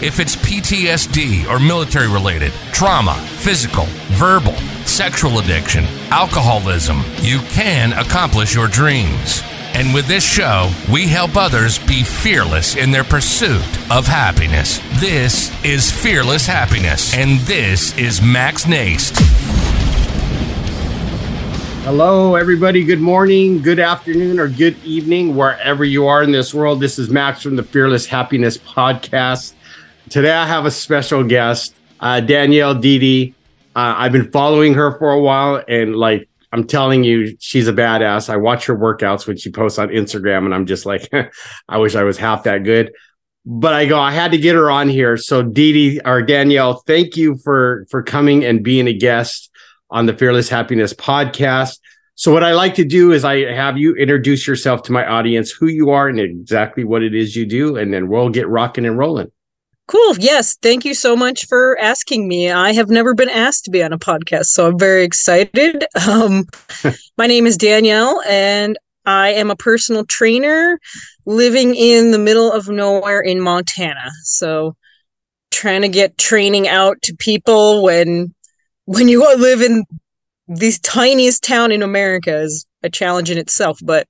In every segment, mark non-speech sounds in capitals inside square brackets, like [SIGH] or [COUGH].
If it's PTSD or military related, trauma, physical, verbal, sexual addiction, alcoholism, you can accomplish your dreams. And with this show, we help others be fearless in their pursuit of happiness. This is Fearless Happiness, and this is Max Naist. Hello, everybody. Good morning, good afternoon, or good evening, wherever you are in this world. This is Max from the Fearless Happiness Podcast. Today, I have a special guest, uh, Danielle Didi. Uh, I've been following her for a while, and like I'm telling you, she's a badass. I watch her workouts when she posts on Instagram, and I'm just like, [LAUGHS] I wish I was half that good. But I go, I had to get her on here. So, Didi or Danielle, thank you for for coming and being a guest on the Fearless Happiness podcast. So, what I like to do is I have you introduce yourself to my audience, who you are, and exactly what it is you do, and then we'll get rocking and rolling. Cool. Yes. Thank you so much for asking me. I have never been asked to be on a podcast, so I'm very excited. Um, [LAUGHS] my name is Danielle, and I am a personal trainer living in the middle of nowhere in Montana. So, trying to get training out to people when when you live in the tiniest town in America is a challenge in itself, but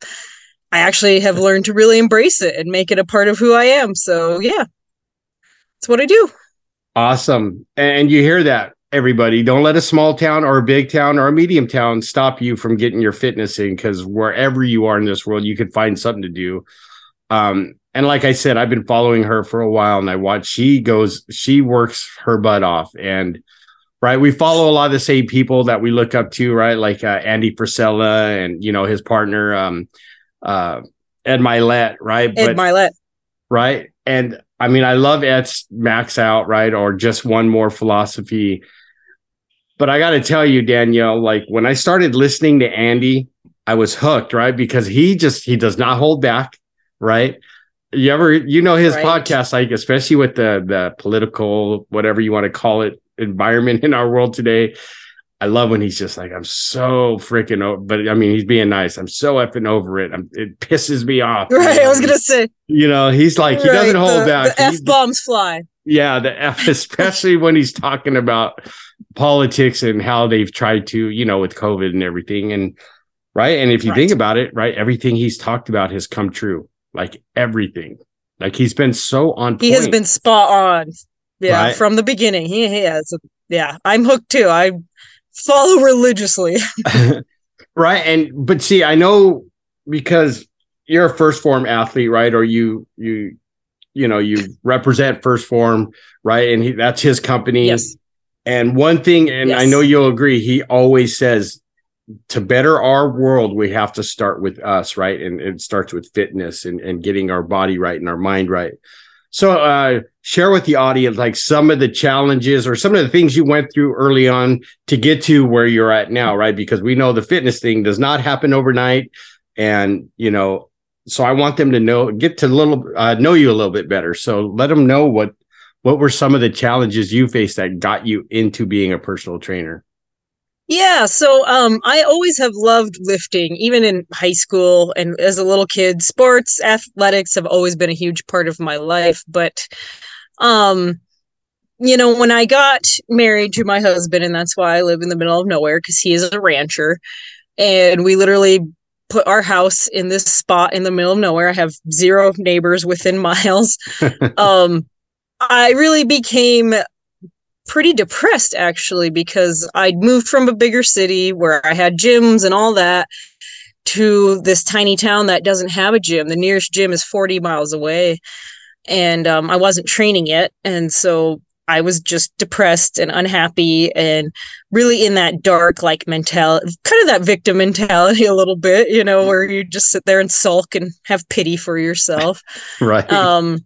I actually have learned to really embrace it and make it a part of who I am. So yeah, that's what I do. Awesome. And you hear that, everybody. Don't let a small town or a big town or a medium town stop you from getting your fitness in because wherever you are in this world, you can find something to do. Um, and like I said, I've been following her for a while and I watch she goes, she works her butt off. And right? We follow a lot of the same people that we look up to, right? Like uh, Andy Frisella and you know his partner um, uh, Ed Mylett, right? Ed but, right? And I mean, I love Ed's Max Out, right? Or just one more philosophy. But I got to tell you, Danielle, like when I started listening to Andy, I was hooked, right? Because he just he does not hold back, right? You ever you know his right. podcast, like especially with the the political whatever you want to call it environment in our world today. I love when he's just like, I'm so freaking over, but I mean, he's being nice. I'm so effing over it. I'm, it pisses me off. [LAUGHS] Right. You know? I was going to say, you know, he's like, he doesn't hold the, back. The F bombs fly. Yeah. The F, [LAUGHS] especially when he's talking about politics and how they've tried to, you know, with COVID and everything. And right. And if you right. think about it, right, everything he's talked about has come true. Like everything. Like he's been so on He has been spot on. Yeah, right? from the beginning. He, he has. Yeah, I'm hooked too. I follow religiously. [LAUGHS] right. And but see, I know because you're a 1st Phorm athlete, right? Or you you you know, you represent 1st Phorm, right? And he, that's his company. Yes. And one thing, and yes. I know you'll agree, he always says to better our world, we have to start with us, right? And it starts with fitness and, and getting our body right and our mind right. So, uh, share with the audience like some of the challenges or some of the things you went through early on to get to where you're at now, right? Because we know the fitness thing does not happen overnight, and you know, so I want them to know, get to a little uh, know you a little bit better. So, let them know what what were some of the challenges you faced that got you into being a personal trainer. Yeah, so um, I always have loved lifting, even in high school and as a little kid. Sports, athletics have always been a huge part of my life. But, um, you know, when I got married to my husband, and that's why I live in the middle of nowhere because he is a rancher, and we literally put our house in this spot in the middle of nowhere. I have zero neighbors within [LAUGHS] miles. [LAUGHS] um, I really became pretty depressed actually because I'd moved from a bigger city where I had gyms and all that to this tiny town that doesn't have a gym. The nearest gym is 40 miles away. and um, I wasn't training yet, and so I was just depressed and unhappy and really in that dark like mentality, kind of that victim mentality a little bit, you know, where you just sit there and sulk and have pity for yourself. [LAUGHS] right. Um,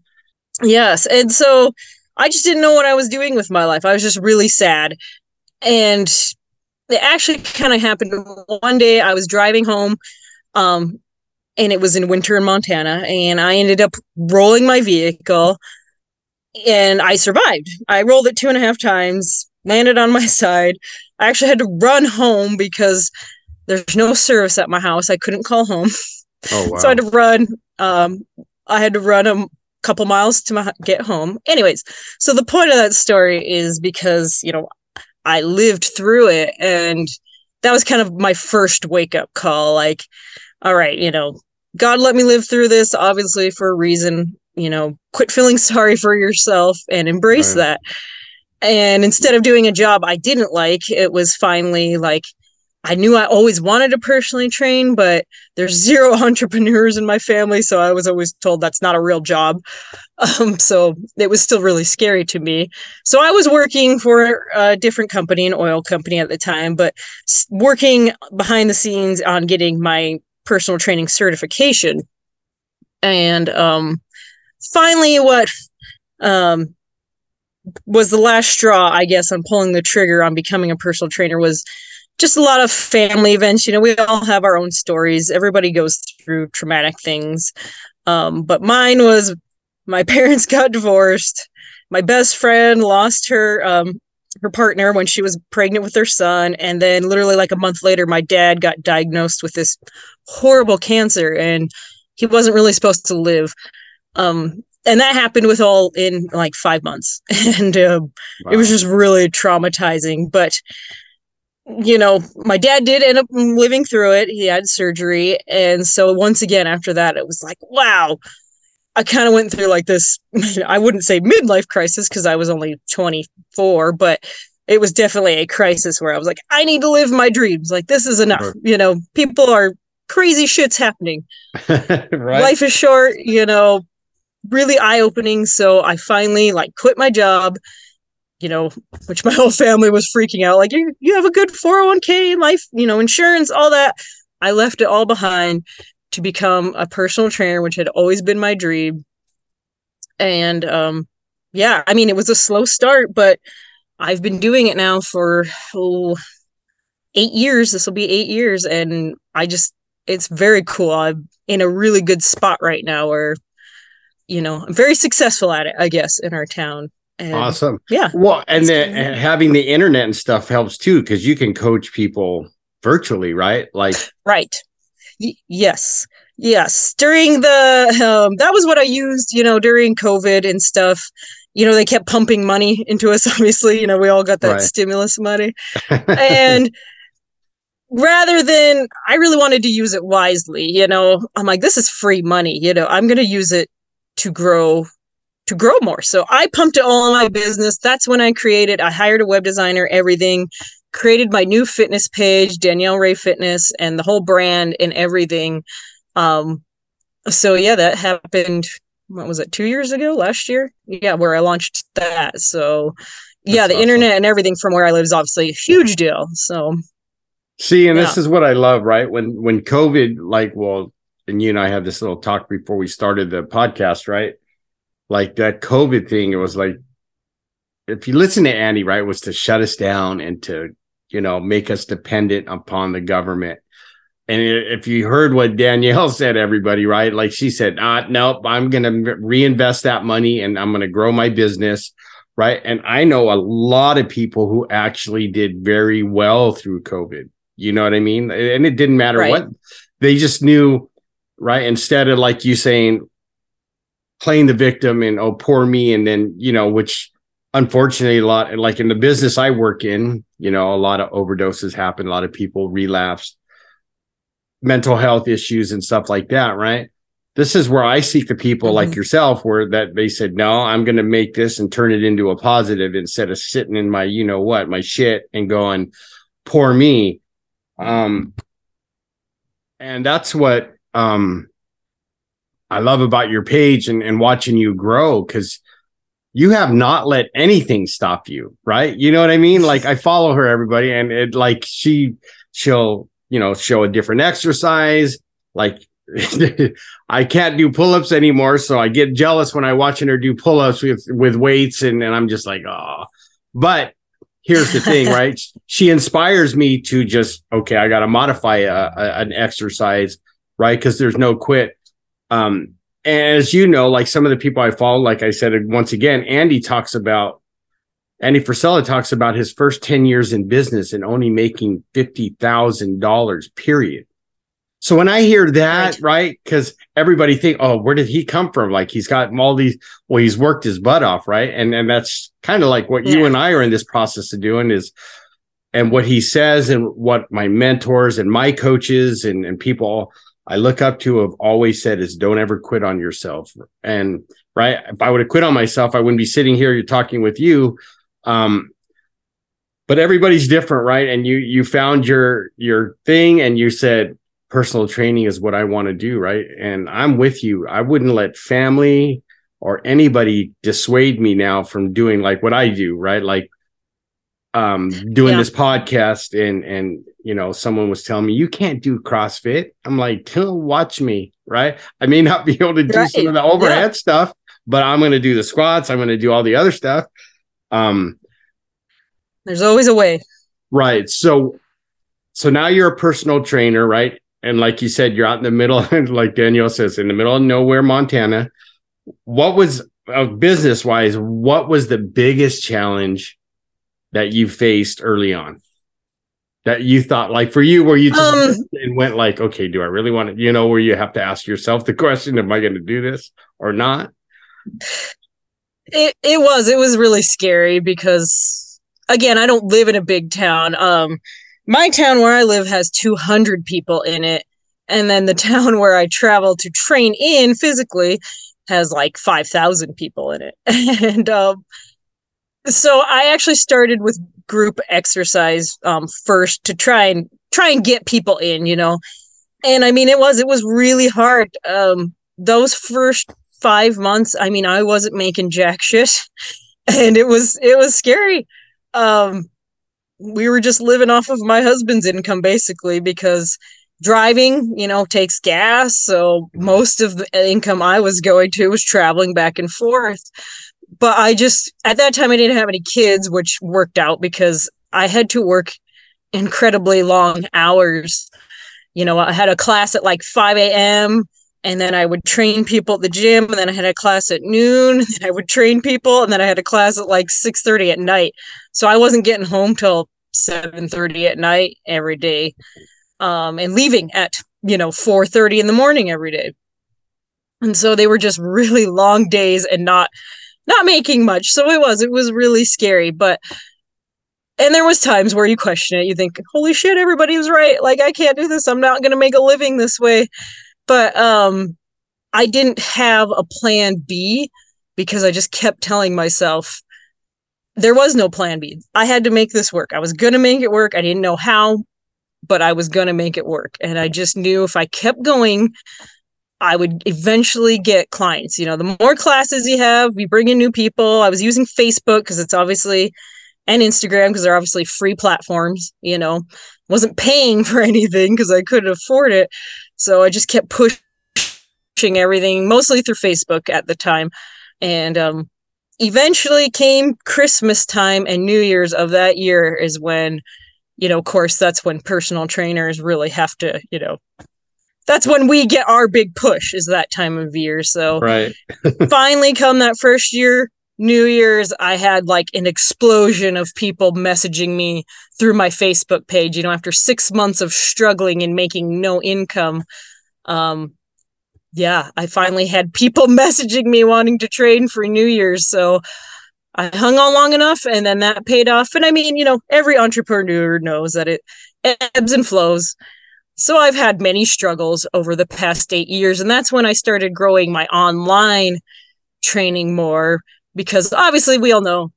yes, and so I just didn't know what I was doing with my life. I was just really sad, and it actually kind of happened one day. I was driving home. Um, and it was in winter in Montana, and I ended up rolling my vehicle and I survived. I rolled it two and a half times, landed on my [LAUGHS] side. I actually had to run home because there's no service at my house. I couldn't call home. Oh, wow. [LAUGHS] so I had to run. Um, I had to run a couple miles to my, get home. Anyways, so the point of that story is because, you know, I lived through it and that was kind of my first wake up call. Like, all right, you know, God let me live through this, obviously for a reason you know, quit feeling [LAUGHS] sorry for yourself and embrace right. that. And instead of doing a job I didn't like, it was finally like I knew I always wanted to personally train, but there's zero [LAUGHS] entrepreneurs in my family, so I was always told that's not a real job. Um, so it was still really scary to me. So I was working for a different company, an oil company at the time, but working behind the scenes on getting my personal training certification. And um, finally what um, was the last straw, I guess, on pulling the trigger on becoming a personal trainer was just a lot of family events. You know, we all have our own stories. Everybody goes through traumatic things. Um, but mine was my [LAUGHS] parents got divorced. My best friend lost her um, her partner when she was pregnant with her son, and then literally like a month later, my dad got diagnosed with this horrible cancer, and he wasn't really supposed to live. Um, and that happened with all in like five months, [LAUGHS] and uh, wow. it was just really traumatizing. But you know, my dad did end up living through it. He had surgery, and so once again after that, it was like, wow. I kind of went through like this. [LAUGHS] I wouldn't say midlife crisis because I was only 24, but it was definitely a crisis where I was like, I need to live my dreams. Like this is enough. Right. You know, people are crazy shit's happening. [LAUGHS] right. Life is short. You know, really eye opening. So I finally like quit my job, you know, which my [LAUGHS] whole family was freaking out. Like, you, you have a good 401k life, you know, insurance, all that. I left it all behind to become a personal trainer, which had always been my dream. And um, yeah, I mean, it was a slow start, but I've been doing it now for oh, eight years. This will be eight years. And I just, it's very cool. I'm in a really good spot right now where you know, I'm very successful at it, I guess, in our town. And awesome. Yeah. Well, and then and having the internet and stuff helps too, because you can coach people virtually, right? Like, [LAUGHS] right. Y- yes. Yes. During the, um, that was what I used, you know, during COVID and stuff. You know, they kept pumping money into us, [LAUGHS] obviously. You know, we all got that right. stimulus money. [LAUGHS] and, rather than I really wanted to use it wisely, you know, I'm like, this is free money, you know, I'm going to use it to grow to grow more. So I pumped it all in my business. That's when I created, I hired a web designer, everything, created my new fitness page, Danielle Ray Fitness, and the whole brand and everything. Um, so yeah, that happened. What was it? Two years ago, last year? Yeah, where I launched that. So yeah, That's the awesome. internet and everything from where I live is obviously a huge deal. So see, and yeah. this is what I love, right? When when COVID, like, well, and you and I had this little talk before we started the podcast, right? Like that COVID thing, it was like, if you listen to Andy, right, was to shut us down and to, you know, make us dependent upon the government. And if you heard what Danielle [LAUGHS] said, everybody, right? Like she said, ah, nope, I'm going to reinvest that money and I'm going to grow my business. Right. And I know a lot of people who actually did very well through COVID. You know what I mean? And it didn't matter right. what they just knew right? Instead of like you saying, playing the victim and oh poor me, and then you know, which unfortunately a lot like in the business I work in, you know, a lot of overdoses happen, a lot of people relapse, mental health issues and stuff like that, right? This is where I seek the people mm-hmm. like yourself, where that they said, no, I'm going to make this and turn it into a positive instead of sitting in my, you know what, my shit and going, poor me. Um, and that's what um I love about your page and, and watching you grow because you have not let anything stop you, right? You know what I mean? Like I follow her, everybody, and it like she she'll you know show a different exercise. Like [LAUGHS] I can't do pull-ups anymore, so I get jealous when I watching her do pull-ups with with weights, and, and I'm just like, oh. But here's the thing, [LAUGHS] right? She inspires me to just okay, I got to modify a, a, an exercise, right? Because there's no quit. Um, as you know, like some of the people I follow, like I said, once again, Andy talks about Andy Frisella talks about his first 10 years in business and only making $50,000 period. So when I hear that, right, because right? everybody think, oh, where did he come from? Like he's got all these, well, he's worked his butt off, right? And and that's kind of like what yeah. you and I are in this process of doing is, and what he says and what my mentors and my coaches and and people I look up to have always said is don't ever quit on yourself. And right, if I would have quit on myself, I wouldn't be sitting here you're talking with you. Um, but everybody's different, right? And you you found your your thing and you said personal training is what I want to do, right? And I'm with you. I wouldn't let family or anybody dissuade me now from doing like what I do, right? Like um doing yeah. this podcast and and you know someone was telling me you can't do crossfit. I'm like watch me right? I may not [LAUGHS] be able to do right. some of the overhead yeah. stuff but i'm going to do the squats i'm going to do all the other stuff. Um there's always a way. Right. So so now you're a personal trainer right? And like you said you're out in the middle [LAUGHS] like danielle says in the middle of nowhere montana. What was uh, business wise what was the biggest challenge that you faced early on that you thought like for you where you just um, and went like okay do i really want to you know where you have to ask yourself the question am i going to do this or not? It, it was it was really scary because again i don't live in a big town. Um my town where i live has 200 people in it and then the [LAUGHS] town where i travel to train in physically has like 5000 people in it. [LAUGHS] And um so I actually started with group exercise um, first to try and try and get people in, you know. And I mean, it was it was really hard. Um, those first five months, I mean, I wasn't making jack shit, [LAUGHS] and it was it was scary. Um, we were just living off of my husband's income basically because driving, you know, takes gas. So most of the income I was going to was traveling back and forth but I just at that time I didn't have any kids, which worked out because I had to work incredibly long hours. You know, I had a class at like 5 a.m. and then I would train people at the gym, and then I had a class at noon, [LAUGHS] and I would train people, and then I had a class at like 6:30 at night. So I wasn't getting home till 7:30 at night every day. Um, and leaving at you know 4:30 in the morning every day. And so they were just really long days and not not making much. So it was, it was really scary. But and there was times where you question it. You think, holy shit, everybody was right. Like I can't do this. I'm not gonna make a living this way. But um I didn't have a plan B because I just kept telling myself there was no plan B. I had to make this work. I was going to make it work. I didn't know how, but I was going to make it work. And I just knew if I kept going, I would eventually get clients. You know, the more classes you have, we bring in new people. I was using Facebook because it's obviously and Instagram because they're obviously free platforms, you know. Wasn't paying [LAUGHS] for anything because I couldn't afford it. So I just kept pushing everything mostly through Facebook at the time. And um eventually came Christmas time and New Year's of that year is when, you know, of course that's when personal trainers really have to, you know, that's when we get our big push is that time of year. So right. [LAUGHS] finally come that first year new year's i had like an explosion of people messaging me through my facebook page you know after six months of struggling and making no income. Um yeah i finally had people [LAUGHS] messaging me wanting to train for new year's. So i hung on long enough and then that paid off. And i mean you know every entrepreneur knows that it ebbs and flows so I've had many struggles over the past eight years. And that's when I started growing my online training more because obviously we all know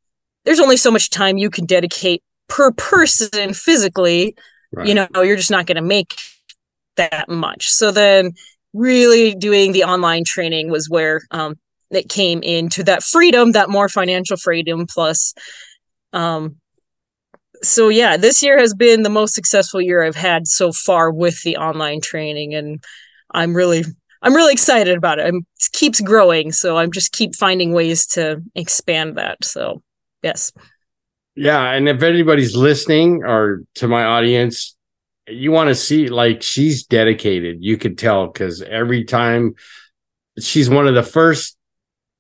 there's only so much time you can dedicate per person physically. Right. You know, you're just not going to make that much. So then really doing the online training was where um, it came into that freedom, that more financial freedom plus. Um, so yeah, this year has been the most successful year I've had so far with the online training, and I'm really I'm really excited about it. I'm, it keeps growing, so I'm just keep finding ways to expand that. So yes. Yeah, and if anybody's listening or to my audience, you want to see like she's dedicated. You could tell because every time she's one of the first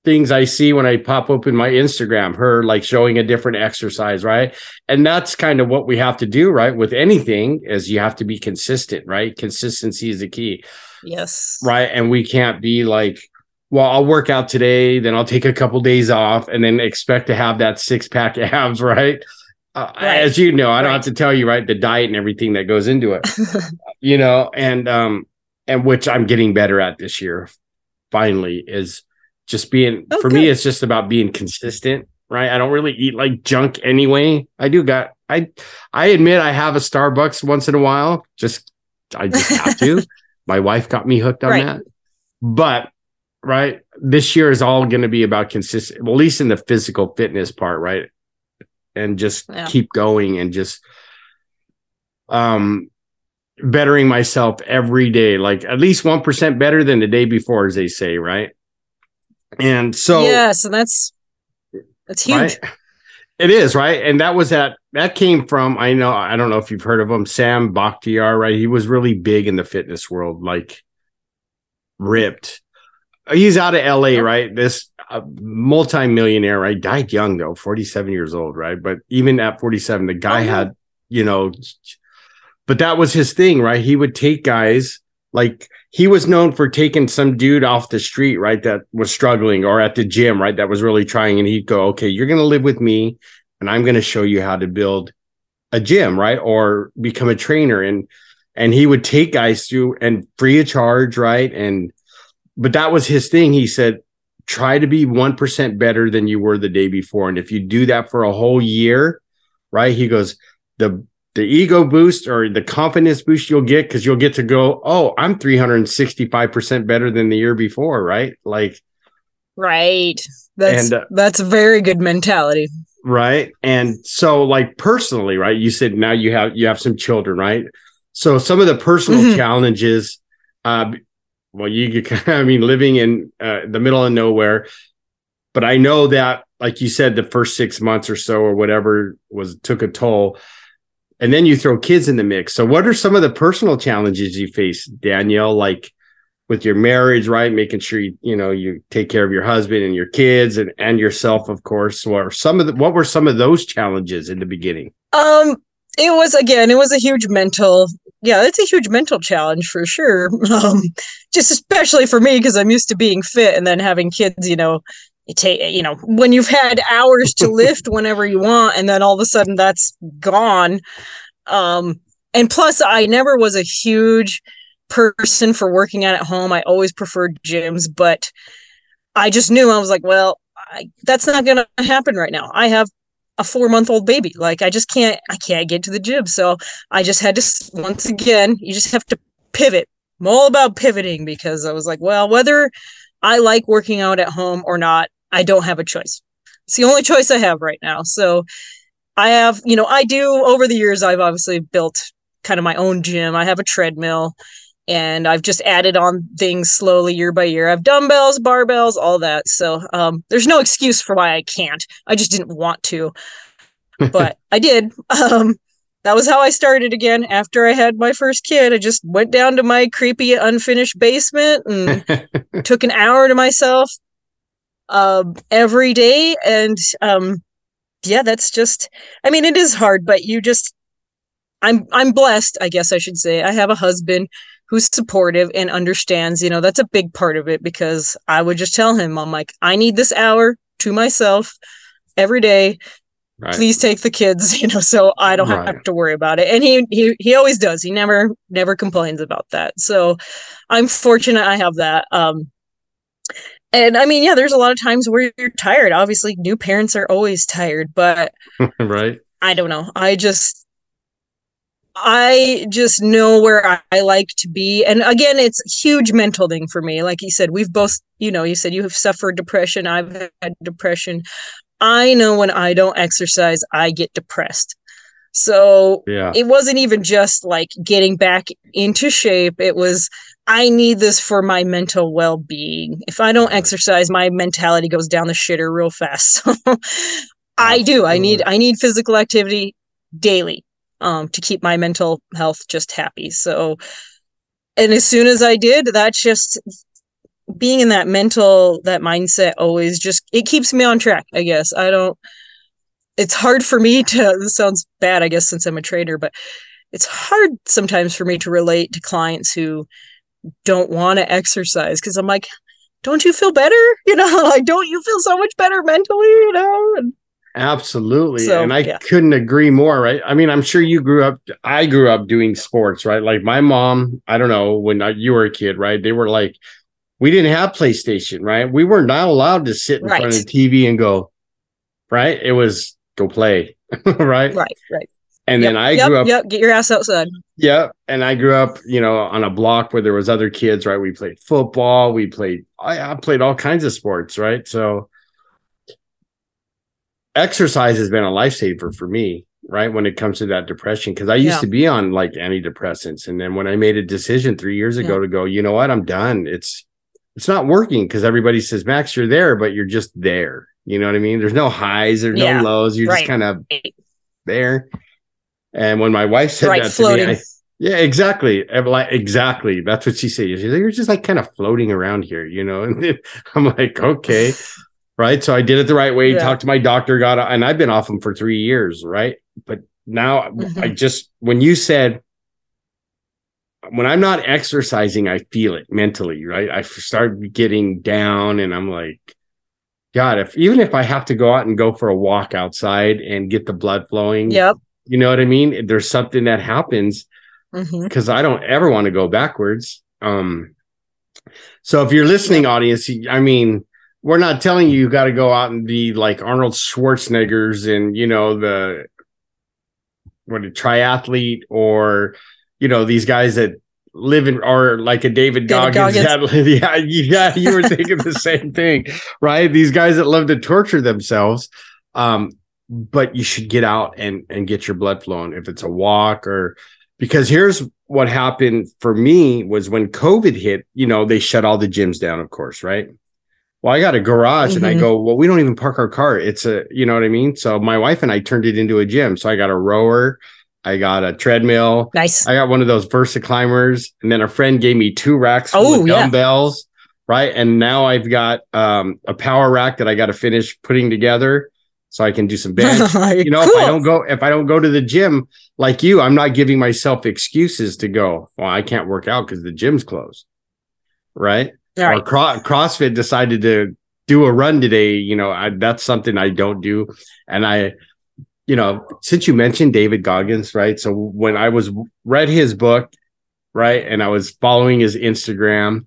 things I see when I pop open my Instagram, her like showing a different exercise, right? And that's kind of what we have to do, right? With anything is you have to be consistent, right? Consistency is the key. Yes. Right. And we can't be like, well, I'll work out today, then I'll take a couple days off and then expect to have that six pack [LAUGHS] abs, right? Uh, right. As you know, I don't right. have to tell you, right? The diet and everything that goes into it, [LAUGHS] you know, and, um, and which I'm getting better at this year finally is just being, oh, for good. me, it's just about being consistent, right? I don't really eat like junk anyway. I do got, I, I admit I have a Starbucks once in a while. Just, I just have to. [LAUGHS] My wife got me hooked on right. that. But right? This year is all going to be about consistent, at least in the physical fitness part, right? And just yeah. keep going and just um bettering myself every day, like at least 1% better than the day before, as they say, right? And so Yeah, so that's that's huge. Right? It is, right? And that was that that came from I know I don't know if you've heard of him, Sam Bakhtiar, right? He was really big in the fitness world, like ripped he's out of LA, right? This uh, multi-millionaire, right? Died young though, 47 years old, right? But even at 47, the guy oh, had, you know, but that was his thing, right? He would take guys like he was known for taking some dude off the street, right? That was struggling or at the gym, right? That was really trying. And he'd go, okay, you're going to live with me and I'm going to show you how to build a gym, right? Or become a trainer. And, and he would take guys through and free of charge, right? And, but that was his thing. He said, try to be 1% better than you were the day before. And if you do that for a whole year, right? He goes, the, the ego boost or the confidence boost you'll get because you'll get to go, oh, I'm 365% better than the year before, right? Like, right. That's, and, uh, that's a very good mentality. Right. And so, like, personally, right? You said now you have, you have some children, right? So, some of the personal mm-hmm. challenges, uh, well, you, could, I mean, living in uh, the middle of nowhere. But I know that, like you said, the first six months or so, or whatever, was took a toll. And then you throw kids in the mix. So, what are some of the personal challenges you face, Danielle? Like with your marriage, right? Making sure you, you know, you take care of your husband and your kids and and yourself, of course. What some of the, what were some of those challenges in the beginning? Um, it was again, it was a huge mental yeah, it's a huge mental challenge for sure. [LAUGHS] Um, just especially for me because I'm used to being fit and then having kids. You know, you take you know when you've had hours to [LAUGHS] lift whenever you want, and then all of a sudden that's gone. Um, and plus, I never was a huge person for working out at home. I always preferred gyms, but I just knew I was like, well, I, that's not going to happen right now. I have a four month old baby. Like I just can't, I can't get to the gym. So I just had to, once again, you just have to pivot. I'm all about pivoting because I was like, well, whether I like working out at home or not, I don't have a choice. It's the only choice I have right now. So I have, you know, I do over the years, I've obviously built kind of my own gym. I have a treadmill and I've just added on things slowly year by year. I've dumbbells, barbells, all that. So um, there's no excuse for why I can't. I just didn't want to, [LAUGHS] but I did. Um, that was how I started again. After I had my first kid, I just went down to my creepy, unfinished basement and [LAUGHS] took an hour to myself uh, every day. And um, yeah, that's just. I mean, it is hard, but you just. I'm I'm blessed, I guess I should say. I have a husband who's supportive and understands, you know, that's a big part of it because I would just tell him, I'm like, I need this hour to myself every day. Right. Please take the kids, [LAUGHS] you know, so I don't right. have to worry about it. And he he he always does. He never never complains about that. So I'm fortunate I have that. Um and I mean, yeah, there's a lot of times where you're tired. Obviously, new parents are always tired, but [LAUGHS] right. I don't know. I just I just know where I, I, like to be. And again, it's a huge mental thing for me. Like you said, we've both, you know, you said you have suffered depression. I've had depression. I know when I don't exercise, I get depressed. So yeah. it wasn't even just like getting back into shape. It was, I need this for my mental well being. If I don't exercise, my mentality goes down the shitter real fast. [LAUGHS] So I do. I need, I need physical activity daily um, to keep my mental health just happy. So, and as soon as I did, that's just being in that mental, that mindset always just, it keeps me on track, I guess. I don't, it's hard for me to, this sounds bad, I guess, since I'm a trader, but it's hard sometimes for me to relate to clients who don't want to exercise because I'm like, don't you feel better? [LAUGHS] You know, like, don't you feel so much better mentally? You know, and Absolutely. So, and I yeah. couldn't agree more, right? I mean, I'm sure you grew up, I grew up doing sports, right? Like my mom, I don't know, when I, you were a kid, right? They were like, we didn't have PlayStation, right? We were not allowed to sit in right. front of the TV and go, right? It was go play, [LAUGHS] right? Right, right. And yep, then I yep, grew up. Yep, get your ass outside. Yeah, and I grew up, you know, on a block where there was other kids, right? We played football, we played, I, I played all kinds of sports, right? So, exercise has been a lifesaver for me right when it comes to that depression because i used yeah. to be on like antidepressants and then when i made a decision three years ago yeah. to go you know what i'm done it's it's not working because everybody says max you're there but you're just there you know what i mean there's no highs there's yeah. no lows you're right. just kind of there and when my wife said right, that floating. to me I, yeah exactly exactly that's what she said she's like, you're just like kind of floating around here you know [LAUGHS] and i'm like okay right? So I did it the right way. Yeah. Talked to my doctor, got and I've been off them for three years, right? But now mm-hmm. I just when you said when I'm not exercising, I feel it mentally, right? I start getting down, and I'm like, God, if even if I have to go out and go for a walk outside and get the blood flowing, yep, you know what I mean. There's something that happens because mm-hmm. I don't ever want to go backwards. Um, so if you're listening, audience, I mean, we're not telling you you got to go out and be like Arnold Schwarzenegger's and you know the what a triathlete or you know these guys that live in or like a David, David Goggins. Goggins. [LAUGHS] yeah, yeah, you were thinking the same thing, right? These guys that love to torture themselves. Um, but you should get out and and get your blood flowing if it's a walk or because here's what happened for me was when COVID hit, you know, they shut all the gyms down, of course, right? well, I got a garage mm-hmm. and I mm-hmm. go, well, we don't even park our car. It's a, you know what I mean? So my wife and I turned it into a gym. So I got a rower, I got a treadmill. Nice. I got one of those VersaClimbers. And then a friend gave me two racks oh, of dumbbells. Yeah. Right. And now I've got um, a power rack that I got to finish putting together so I can do some bench. [LAUGHS] you know, cool. if I don't go, if I don't go to the gym like you, I'm not giving myself excuses to go. Well, I can't work out because the gym's closed. Right. Right. Or Cro- CrossFit decided to do a run today. You know, I, that's something I don't do. And I, you know, since you mentioned David Goggins, right? So when I was read his book, right, and I was following his Instagram,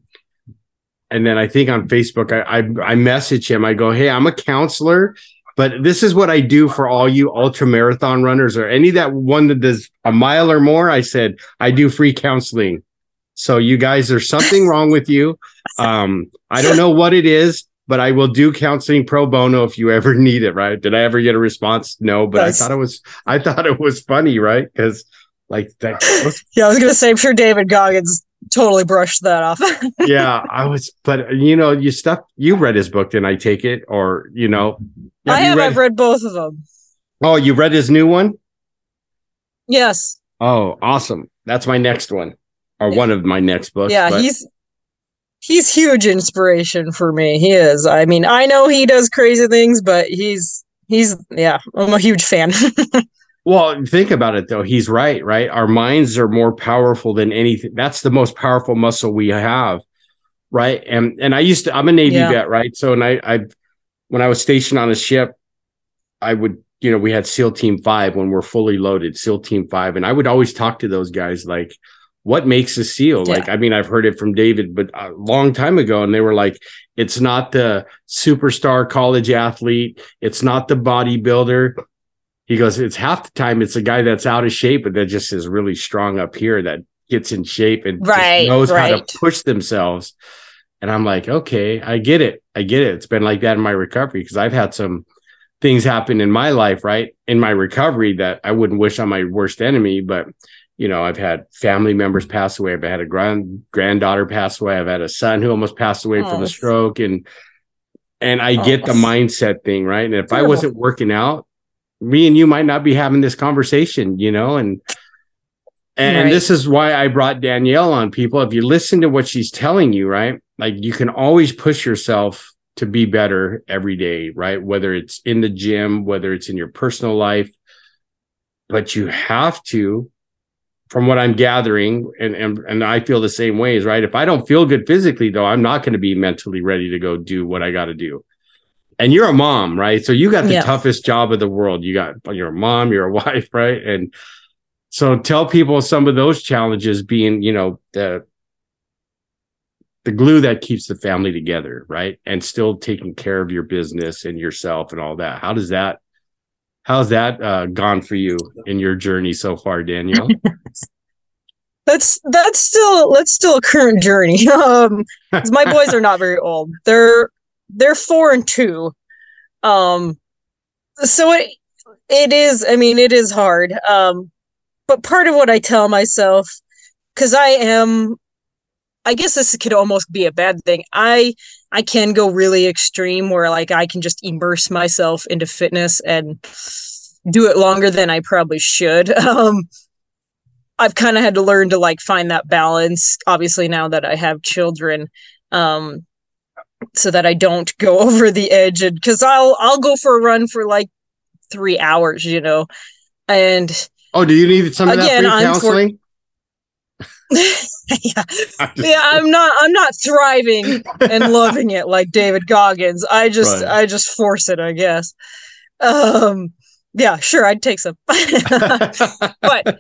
and then I think on Facebook, I, I I message him. I go, "Hey, I'm a counselor, but this is what I do for all you ultra marathon runners or any that one that does a mile or more." I said, "I do free counseling." So you guys, there's something wrong with you. Um, I don't know what it is, but I will do counseling pro bono if you ever [LAUGHS] need it. Right? Did I ever get a response? No, but That's... I thought it was. I thought it was funny, right? Because like that. Was... [LAUGHS] yeah, I was gonna say, I'm sure David Goggins totally brushed that off. [LAUGHS] yeah, I was, but you know, you stuff. You read his book, didn't I take it? Or you know, have I have. Read... I've read both of them. Oh, you read his new one? Yes. Oh, awesome! That's my next one or one of my next books. Yeah, but... he's he's huge inspiration for me. He is. I mean, I know he does crazy things, but he's he's yeah, I'm a huge fan. [LAUGHS] well, think about it though. He's right, right? Our minds are more powerful than anything. That's the most powerful muscle we have, right? And and I used to I'm a Navy yeah. vet, right? So and I I when I was stationed on a ship, I would you know, we had SEAL Team Five when we're fully loaded, SEAL Team Five. And I would always talk to those guys like, what makes a seal yeah. like i mean i've heard it from david but a long time ago and they were like it's not the superstar college athlete it's not the bodybuilder he goes, it's half the time it's a guy that's out of shape, but that just is really strong up here that gets in shape and right, knows right. how to push themselves. And I'm like, okay, I get it. I get it. It's been like that in my recovery because I've had some things happen in my life, right? In my recovery that I wouldn't wish on my worst enemy, but you know, I've had family members pass away. I've had a grand granddaughter pass away. I've had a son who almost passed away oh. from a oh. stroke. And and I oh. get the oh. mindset thing, right? And if I wasn't working out, me and you might not be having this conversation, you know, and and, right. this is why I brought Danielle on people. If you listen to what she's telling you, right? Like you can always push yourself to be better every day, right? Whether it's in the gym, whether it's in your personal life, but you have to, from what I'm gathering, and, and, and I feel the same ways, right? If I don't feel good physically, though, I'm not going to be mentally ready to go do what I got to do. And you're a mom, right? So you got the yeah. toughest job of the world. You got, you're a mom, you're a [LAUGHS] wife, right? And so tell people some of those challenges being, you know, the the glue that keeps the family together, right? And still taking care of your business and yourself and all that. How does that how's that uh, gone for you in your journey so far, Danielle? [LAUGHS] that's that's still that's still a current journey. [LAUGHS] Um my boys are not very old. They're they're 4 and 2. Um so it it is I mean it is hard. Um but part of what I tell myself cuz I am I guess this could almost be a bad thing. I I can go really extreme where like I can just immerse myself into fitness and do it longer than I probably should. [LAUGHS] Um I've kind of had to learn to like find that balance obviously now that I have children um so that I don't go [LAUGHS] over the edge and cuz I'll I'll go for a run for like 3 hours, you know. And Oh, do you need some of again, that free counseling? For- [LAUGHS] yeah. [LAUGHS] yeah, I'm not I'm not thriving and loving it like David Goggins. I just right. I just force it, I guess. Um yeah, sure, I'd take some. but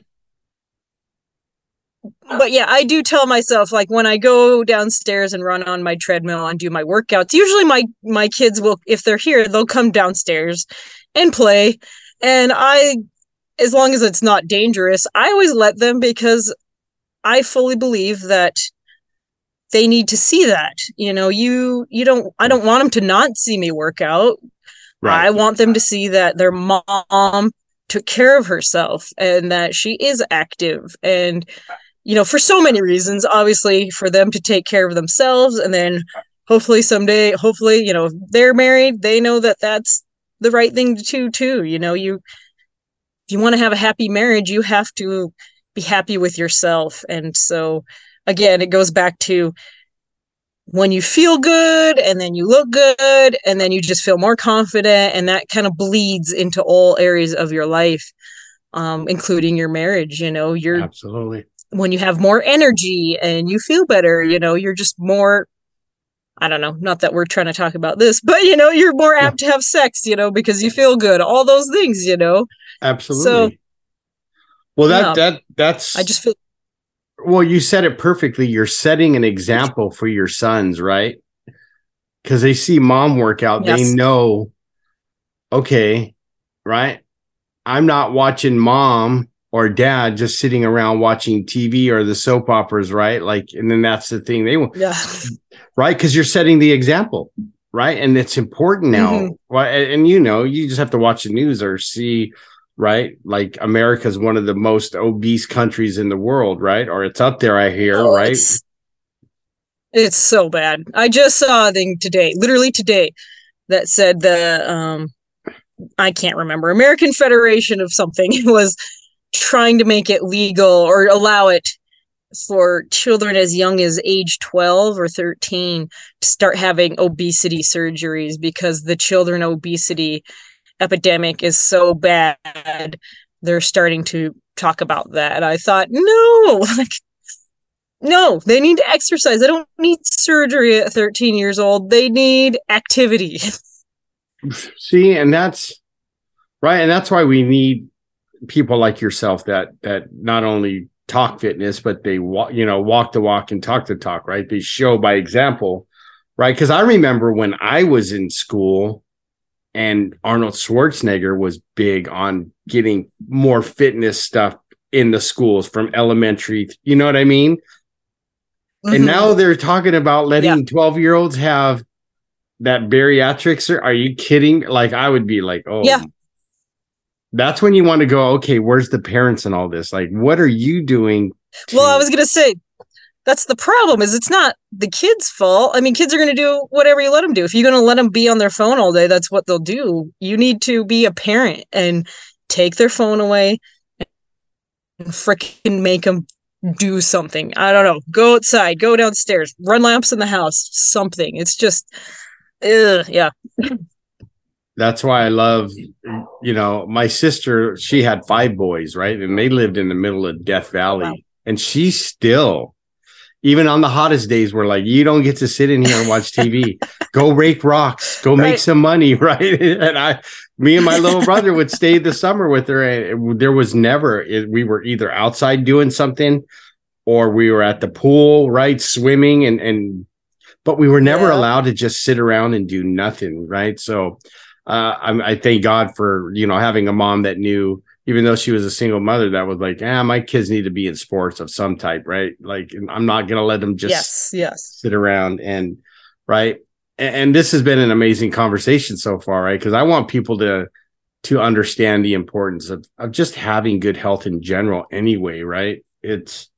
but yeah, I do tell myself like when I go downstairs and run on my treadmill and do my workouts, usually my my kids will if they're here, they'll come downstairs and play. And I as long as it's not dangerous, I always let them because I fully believe that they need to see that. You know, you you don't I don't want them to not see me work out. Right. I want them to see that their mom took care of herself and that she is active and you know for so many reasons obviously for them to take care of themselves and then hopefully someday hopefully you know they're married they know that that's the right thing to do too you know you if you want to have a happy marriage you have to be happy with yourself. And so, again, it goes back to when you feel good and then you look good and then you just feel more confident and that kind of bleeds into all areas of your life um, including your marriage you know you're absolutely when you have more energy and you feel better you know you're just more i don't know not that we're trying to talk about this but you know you're more apt to have sex you know because you feel good all those things you know absolutely so well, that yeah. that that's. I just feel. Well, you said it perfectly. You're setting an example for your sons, right? Because they see mom work out, yes. they know. Okay, right. I'm not watching mom or dad just sitting around watching TV or the soap operas, right? Like, and then that's the thing they want, yeah. [LAUGHS] right? Because you're setting the example, right? And it's important now. Mm-hmm. And, and you know, you just have to watch the news or see right? Like America is one of the most obese countries in the world, right? Or it's up there, I hear, oh, right? It's, it's, so bad. I just saw a thing today, literally today, that said the um I can't remember American Federation of something [LAUGHS] was trying to make it legal or allow it for children as young as age 12 or 13 to start having obesity surgeries because the children obesity epidemic is so bad they're starting to talk about that. I thought no [LAUGHS] like no they need to exercise. They don't need surgery at 13 years old. They need activity. [LAUGHS] See and that's right and that's why we need people like yourself that that not only talk fitness but they walk you know walk the walk and talk the talk right they show by example right because i remember when i was in school and Arnold Schwarzenegger was big on getting more fitness stuff in the schools from elementary. You know what I mean? Mm-hmm. And now they're talking about letting 12 yeah. year olds have that bariatrics. Are you kidding? Like, I would be like, oh, yeah. That's when you want to go, okay, where's the parents and all this? Like, what are you doing? To- well, I was going to say, that's the problem is it's not the kids fault. I mean kids are going to do whatever you let them do. If you're going to let them be on their phone all day that's what they'll do. You need to be a parent and take their phone away and freaking make them do something. I don't know. Go outside go downstairs run laps in the house something. It's just ugh, yeah that's why I love, you know, my sister, she had five boys, right? And they lived in the middle of Death Valley. Wow. And she still even on the hottest days, we're like, you don't get to sit in here and watch TV. [LAUGHS] go rake rocks, go right. make some money, [LAUGHS] right? and I, me and my little brother would stay the summer with her, and there was never it, we were either outside doing something, or we were at the pool, right, swimming, and and but we were never yeah. allowed to just sit around and do nothing, right? So, uh, I, I thank God for you know having a mom that knew even though she was a single mother that was like, ah, my kids need to be in sports of some type, right? Like, I'm not going to let them just yes, yes. sit around and, right. And, and this has been an amazing conversation so far, right? Because I want people to, to understand the importance of, of just having good health in general anyway, right? It's,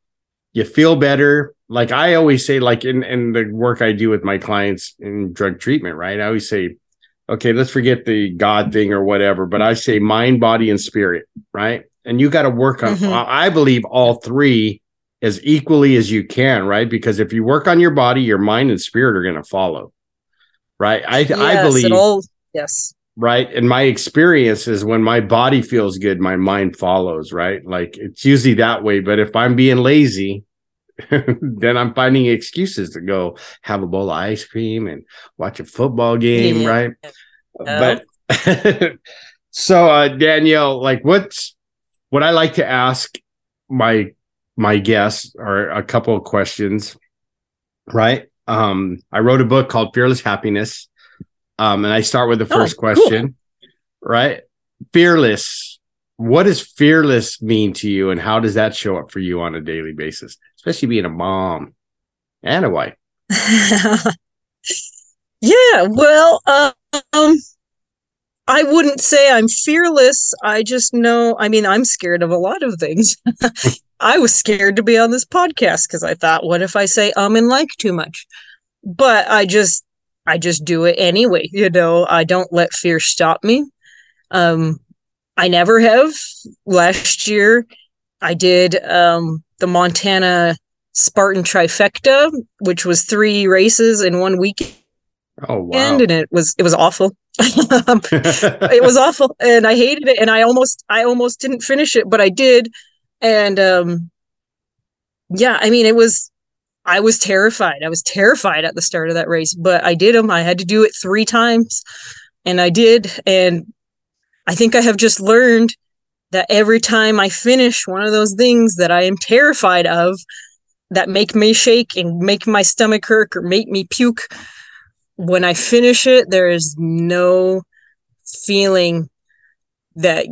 you feel better. Like I always say, like in, in the work I do with my clients in drug treatment, right? I always say, okay, let's forget the God thing or whatever, but I say mind, body, and spirit, right? And you got to work on, mm-hmm. I believe, all three as equally as you can, right? Because if you work on your body, your mind and spirit are going to follow, right? I, yes, I believe, all, yes. Right. And my experience is when my body feels good, my mind follows, right? Like it's usually that way. But if I'm being lazy, [LAUGHS] then I'm finding excuses to go have a bowl of ice cream and watch a football game, yeah. right? But [LAUGHS] so uh Danielle, like what's what I like to ask my my guests are a couple of questions, right? Um, I wrote a book called Fearless Happiness. Um, and I start with the oh, first oh, question, cool. right? Fearless. What does fearless mean to you, and how does that show up for you on a daily basis? Especially being a mom and a wife. [LAUGHS] yeah, well, um, I wouldn't say I'm fearless. I just know, I mean, I'm scared of a lot of things. [LAUGHS] I was scared to be on this podcast because I thought, what if I say um and like too much? But I just, I just do it anyway. You know, I don't let fear stop me. Um, I never have. Last year, I did um the Montana Spartan Trifecta, which was three races in one weekend. Oh wow! And it was it was awful. [LAUGHS] it was awful, and I hated it. And I almost I almost didn't finish it, but I did. And um, yeah, I mean, it was I was terrified. I was terrified at the start of that race, but I did them. I had to do it three times, and I did. And I think I have just learned that every time I finish one of those things that I am terrified of, that make me shake and make my stomach hurt or make me puke, when I finish it, there is no feeling that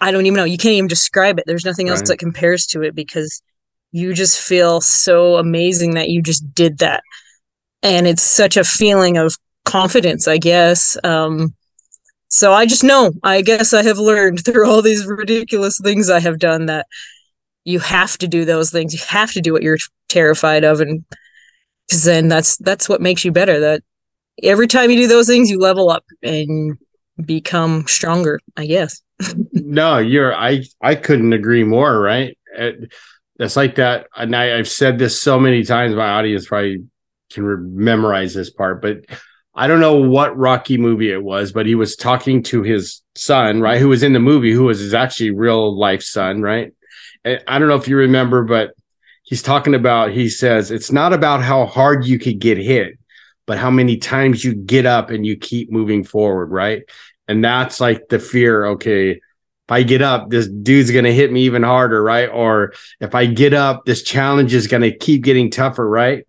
I don't even know. You can't even describe it. There's nothing else that compares to it because you just feel so amazing that you just did that. And it's such a feeling of confidence, I guess. Um, so I just know, I guess I have learned [LAUGHS] through all these ridiculous things I have done that you have to do those things. You have to do what you're terrified of. And because then that's, that's what makes you better. That every time you do those things, you level up and become stronger, I guess. [LAUGHS] no, you're, I, I couldn't agree more. Right. Uh, it's like that. And I, I've said this so many times, my audience probably can re- memorize this part, but I don't know what Rocky movie it was, but he was talking to his son, right? Who was in the movie, who was his actually real life son, right? And I don't know if you remember, but he's talking about, he says, it's not about how hard you could get hit, but how many times you get up and you keep moving forward, right? And that's like the fear, okay, if I get up, this dude's going to hit me even harder, right? Or if I get up, this challenge is going to keep getting tougher, right?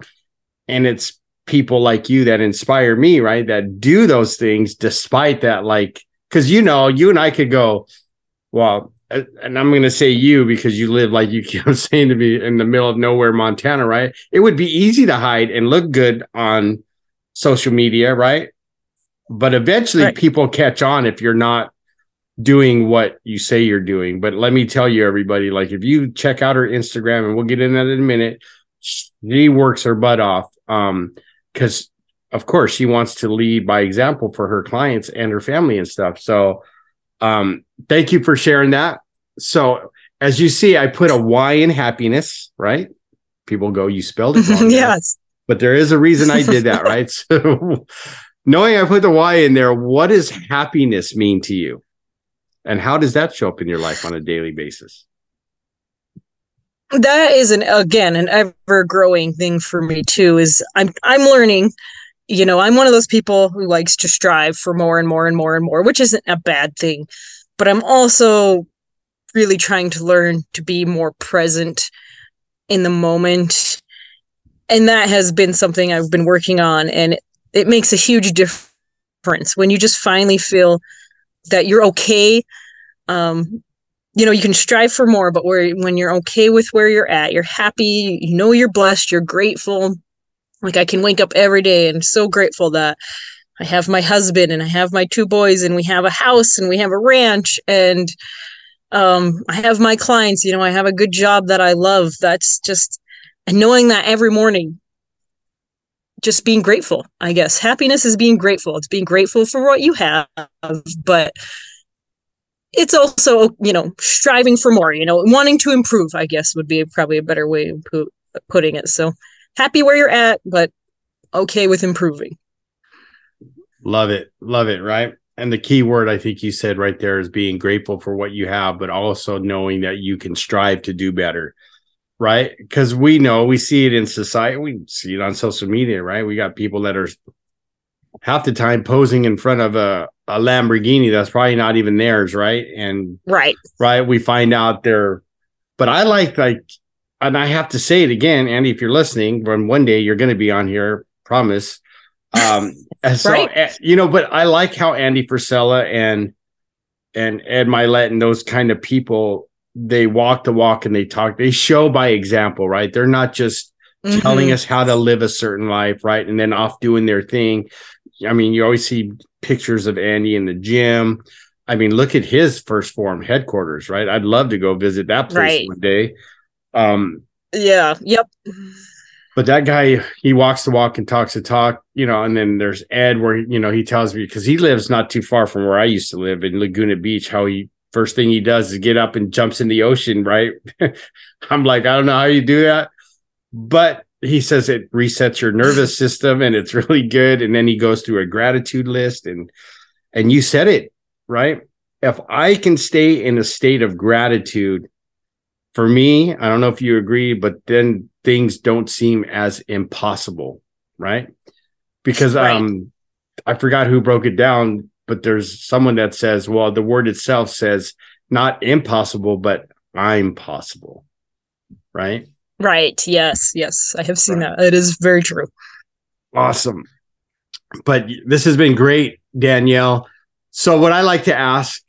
And it's people like you that inspire me, right? That do those things despite that, like, because you know, you and I could go, well, and I'm going to say you because you live like you [LAUGHS] keep saying to me in the middle of nowhere, Montana, right? It would be easy to hide and look good on social media, right? But eventually right. people catch on if you're not doing what you say you're doing. But let me tell you, everybody, like if you check out her Instagram, and we'll get in that in a minute, she works her butt off. Um, because of course she wants to lead by example for her clients and her family and stuff. So um, thank you for sharing that. So as you see, I put a Y in happiness, right? People go, you spelled it wrong. [LAUGHS] yes. But there is a reason I did that, [LAUGHS] right? So knowing I put the Y in there, what does happiness mean to you? And how does that show up in your life on a daily basis? That is an again an ever growing thing for me too. Is I'm I'm learning you know, I'm one of those people who likes to strive for more and more and more and more, which isn't a bad thing. But I'm also really trying to learn to be more present in the moment. And that has been something I've been working on. And it, makes a huge difference when you just finally feel that you're okay. Um, you know, you can strive for more, but where when you're okay with where you're at, you're happy, you know you're blessed, you're grateful, like I can wake up every day and so grateful that I have my husband and I have my two boys and we have a house and we have a ranch and um I have my clients, you know, I have a good job that I love. That's just and knowing that every morning just being grateful, I guess. Happiness is being grateful. It's being grateful for what you have, but it's also, you know, striving for more, you know, wanting to improve, I guess would be probably a better way of putting it. So happy where you're at, but okay with improving. Love it. Love it. Right. And the key word I think you said right there is being grateful for what you have, but also knowing that you can strive to do better. Right. Because we know we see it in society, we see it on social media, right? We got people that are half the time posing in front of a, a Lamborghini that's probably not even theirs, right? And right, right, we find out they're but I like like and I have to say it again, Andy, if you're listening, when one day you're going to be on here, promise. Um, [LAUGHS] so right. Eh, you know, but I like how Andy Frisella and and Ed Mylett and those kind of people they walk the walk and they talk. They show by example, right? They're not just mm-hmm. telling us how to live a certain life, right? And then off doing their thing. I mean, you always see pictures of Andy in the gym. I mean, look at his 1st Phorm headquarters, right? I'd love to go visit that place right. one day. Um, yeah. Yep. But that guy, he walks the walk and talks the talk, you know. And then there's Ed, where you know he tells me because he lives not too far from where I used to live in Laguna Beach. How he first thing he does is get up and jumps in the ocean. Right? [LAUGHS] I'm like, I don't know how you do that, but he says it resets your nervous system and it's really good. And then he goes through a gratitude list and and you said it right. If I can stay in a state of gratitude for me, I don't know if you agree, but then things don't seem as impossible, right? Because right. um I forgot who broke it down, but there's someone that says, well, the word itself says not impossible, but I'm possible. Right? Right. Yes. Yes. I have seen right. that. It is very true. Awesome. But this has been great, Danielle. So what I like to ask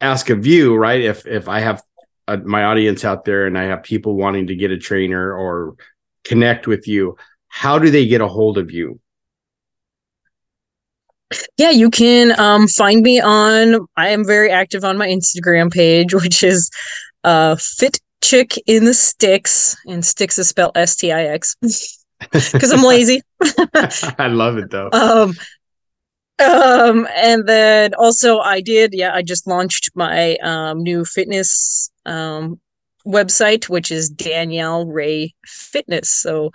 ask of you, right? If if I have uh, my audience out there and I have people wanting to get a trainer or connect with you, how do they get a hold of you? Yeah, you can um, find me on. I am very active on my Instagram page, [LAUGHS] which is uh, Fit Chick in the Sticks, and Sticks is spelled S T I X [LAUGHS] because I'm lazy. [LAUGHS] I love it though. Um, um, and then also I did, yeah, I just launched my um, new fitness um, website, which is Danielle Ray Fitness. So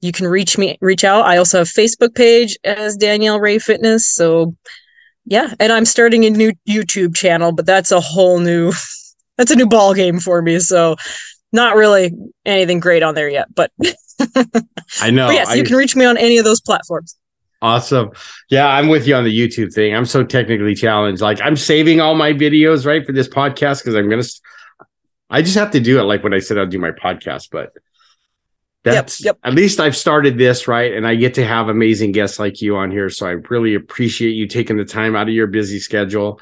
you can reach me, reach out. I also have Facebook page as Danielle Ray Fitness. So yeah, and I'm starting a new YouTube channel, but that's a whole new, [LAUGHS] that's a new ball game for me. So not really anything great on there yet, but [LAUGHS] I know. But yes, I, you can reach me on any of those platforms. Awesome. Yeah, I'm with you on the YouTube thing. I'm so technically challenged. Like I'm saving all my videos right for this podcast because I'm gonna. I just have to do it like when I said I'll do my podcast. But that's yep. at least I've started this right, and I get to have amazing guests like you on here. So I really appreciate you taking the time out of your busy schedule.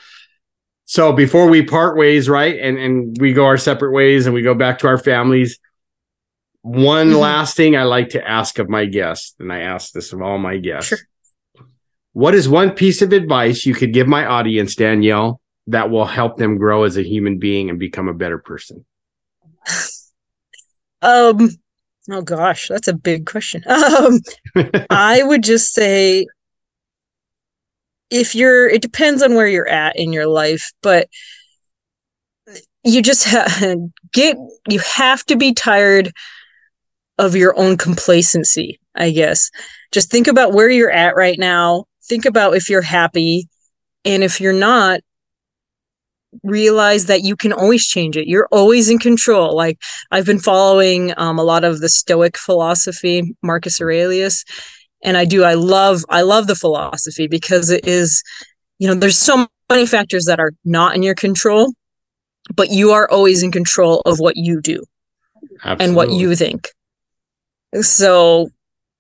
So before we part ways, right, and and we go our separate ways, and we go back to our families. One Mhm. last thing I like to ask of my guests, and I ask this of all my guests. Sure. What is one piece of advice you could give my audience, Danielle, that will help them grow as a human being and become a better person? [LAUGHS] Um, oh gosh, that's a big question. [LAUGHS] Um, I would just say if you're, it depends on where you're at in your life, but you just ha- [LAUGHS] get, you have to be tired of your own complacency, I guess. Just think about where you're at right now. Think about if you're happy. And if you're not, realize that you can always change it. You're always in control. Like I've been following um, a lot of the Stoic philosophy, Marcus Aurelius, and I do. I love. I love the philosophy because it is, you know, there's so many factors that are not in your control, but you are always in control of what you do and what you think. So,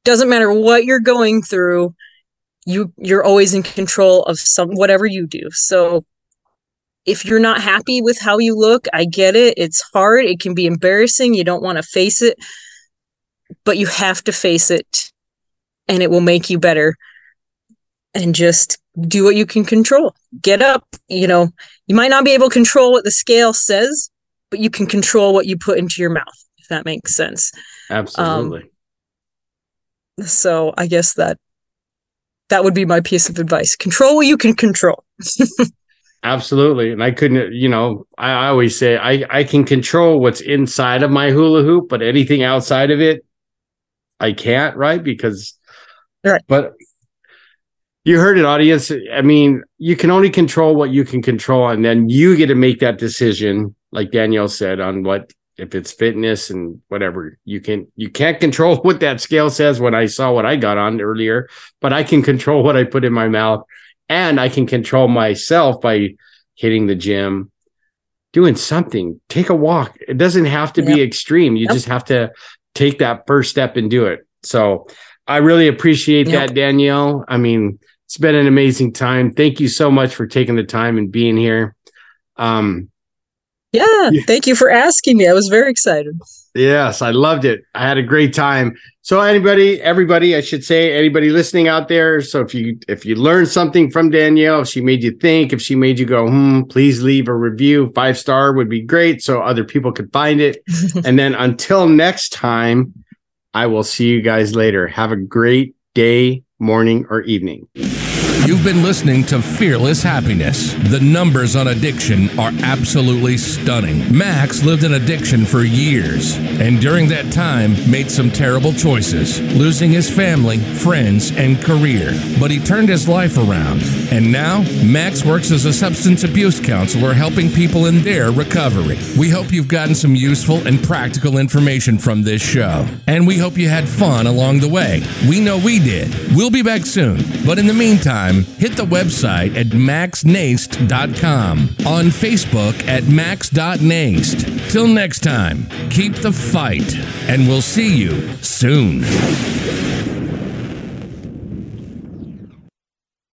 doesn't matter what you're going through, you you're always in control of some whatever you do. So, if you're not happy with how you look, I get it. It's hard. It can be embarrassing. You don't want to face it, but you have to face it and it will make you better. And just do what you can control. Get up. You know, you might not be able to control what the scale says, but you can control what you put into your mouth, if that makes sense. Absolutely. Um, so I guess that that would be my piece of advice. Control what you can control. [LAUGHS] Absolutely. And I couldn't, you know, I, I always say I, I can control what's inside of my hula hoop, but anything outside of it, I can't, right? Because, Right. but you heard it, audience. I mean, you can only control what you can control, and then you get to make that decision, like Danielle said, on what if it's fitness and whatever. You can you can't control [LAUGHS] what that scale says when I saw what I got on earlier, but I can control what I put in my mouth and I can control myself by hitting the gym, doing something, take a walk. It doesn't have to be extreme. You Yep. just have to take that first step and do it. So I really appreciate Yep. that, Danielle. I mean, it's been an amazing time. Thank you so much for taking the time and being here. Um, Yeah, Yeah. thank you for asking me. I was very excited. Yes, I loved it. I had a great time. So anybody, everybody, I should say, anybody listening out there. So if you if you learned something from Danielle, if she made you think, if she made you go, hmm, please leave a review. Five star would be great so other people could find it. [LAUGHS] and then until next time, I will see you guys later. Have a great day, morning, or evening. You've been listening to Fearless Happiness. The numbers on addiction are absolutely stunning. Max lived in addiction for years, and during that time, made some terrible choices, losing his family, friends, and career. But he turned his life around, and now Max works as a substance abuse counselor helping people in their recovery. We hope you've gotten some useful and practical information from this show, and we hope you had fun along the way. We know we did. We'll be back soon, but in the meantime, hit the website at maxnaste.com, on Facebook at max.naste. Till next time, keep the fight, and we'll see you soon.